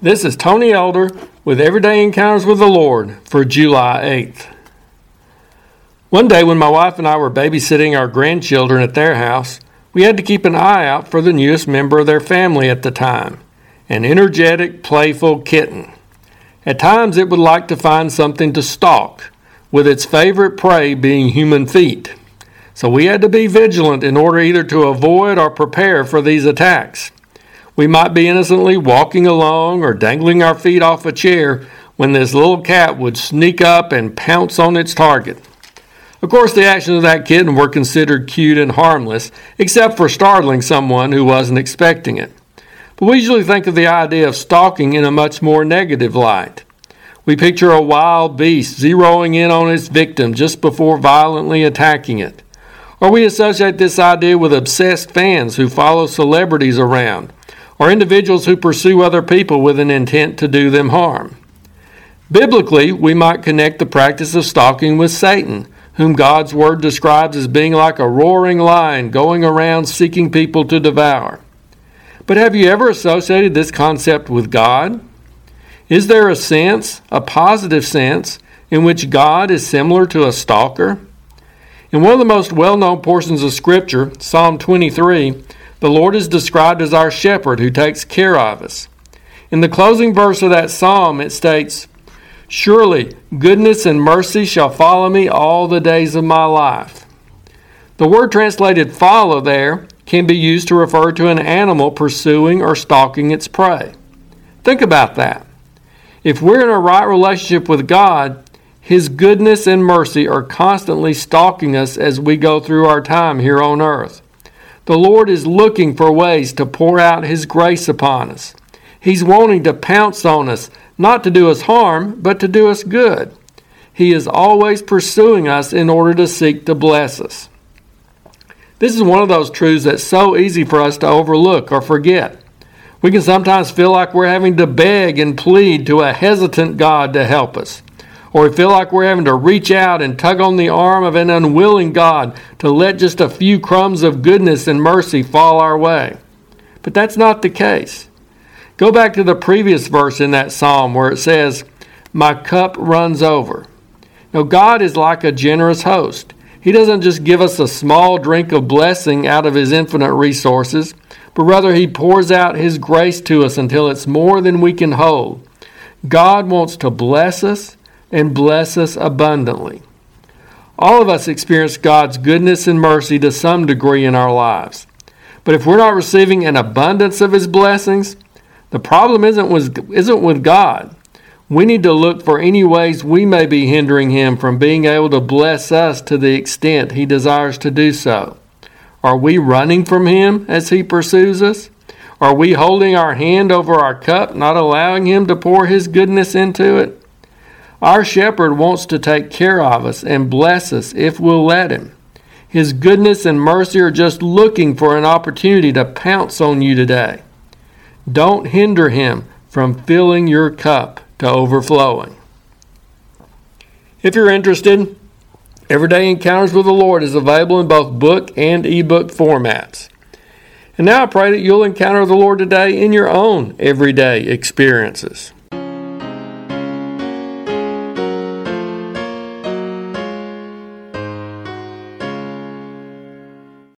This is Tony Elder with Everyday Encounters with the Lord for July 8th. One day, when my wife and I were babysitting our grandchildren at their house, we had to keep an eye out for the newest member of their family at the time an energetic, playful kitten. At times, it would like to find something to stalk, with its favorite prey being human feet. So we had to be vigilant in order either to avoid or prepare for these attacks. We might be innocently walking along or dangling our feet off a chair when this little cat would sneak up and pounce on its target. Of course, the actions of that kitten were considered cute and harmless, except for startling someone who wasn't expecting it. But we usually think of the idea of stalking in a much more negative light. We picture a wild beast zeroing in on its victim just before violently attacking it. Or we associate this idea with obsessed fans who follow celebrities around or individuals who pursue other people with an intent to do them harm. Biblically, we might connect the practice of stalking with Satan, whom God's Word describes as being like a roaring lion going around seeking people to devour. But have you ever associated this concept with God? Is there a sense, a positive sense, in which God is similar to a stalker? In one of the most well known portions of Scripture, Psalm 23, the Lord is described as our shepherd who takes care of us. In the closing verse of that psalm, it states, Surely goodness and mercy shall follow me all the days of my life. The word translated follow there can be used to refer to an animal pursuing or stalking its prey. Think about that. If we're in a right relationship with God, His goodness and mercy are constantly stalking us as we go through our time here on earth. The Lord is looking for ways to pour out His grace upon us. He's wanting to pounce on us, not to do us harm, but to do us good. He is always pursuing us in order to seek to bless us. This is one of those truths that's so easy for us to overlook or forget. We can sometimes feel like we're having to beg and plead to a hesitant God to help us or we feel like we're having to reach out and tug on the arm of an unwilling God to let just a few crumbs of goodness and mercy fall our way. But that's not the case. Go back to the previous verse in that psalm where it says, My cup runs over. Now, God is like a generous host. He doesn't just give us a small drink of blessing out of His infinite resources, but rather He pours out His grace to us until it's more than we can hold. God wants to bless us and bless us abundantly. All of us experience God's goodness and mercy to some degree in our lives. But if we're not receiving an abundance of His blessings, the problem isn't with, isn't with God. We need to look for any ways we may be hindering Him from being able to bless us to the extent He desires to do so. Are we running from Him as He pursues us? Are we holding our hand over our cup, not allowing Him to pour His goodness into it? Our shepherd wants to take care of us and bless us if we'll let him. His goodness and mercy are just looking for an opportunity to pounce on you today. Don't hinder him from filling your cup to overflowing. If you're interested, Everyday Encounters with the Lord is available in both book and ebook formats. And now I pray that you'll encounter the Lord today in your own everyday experiences.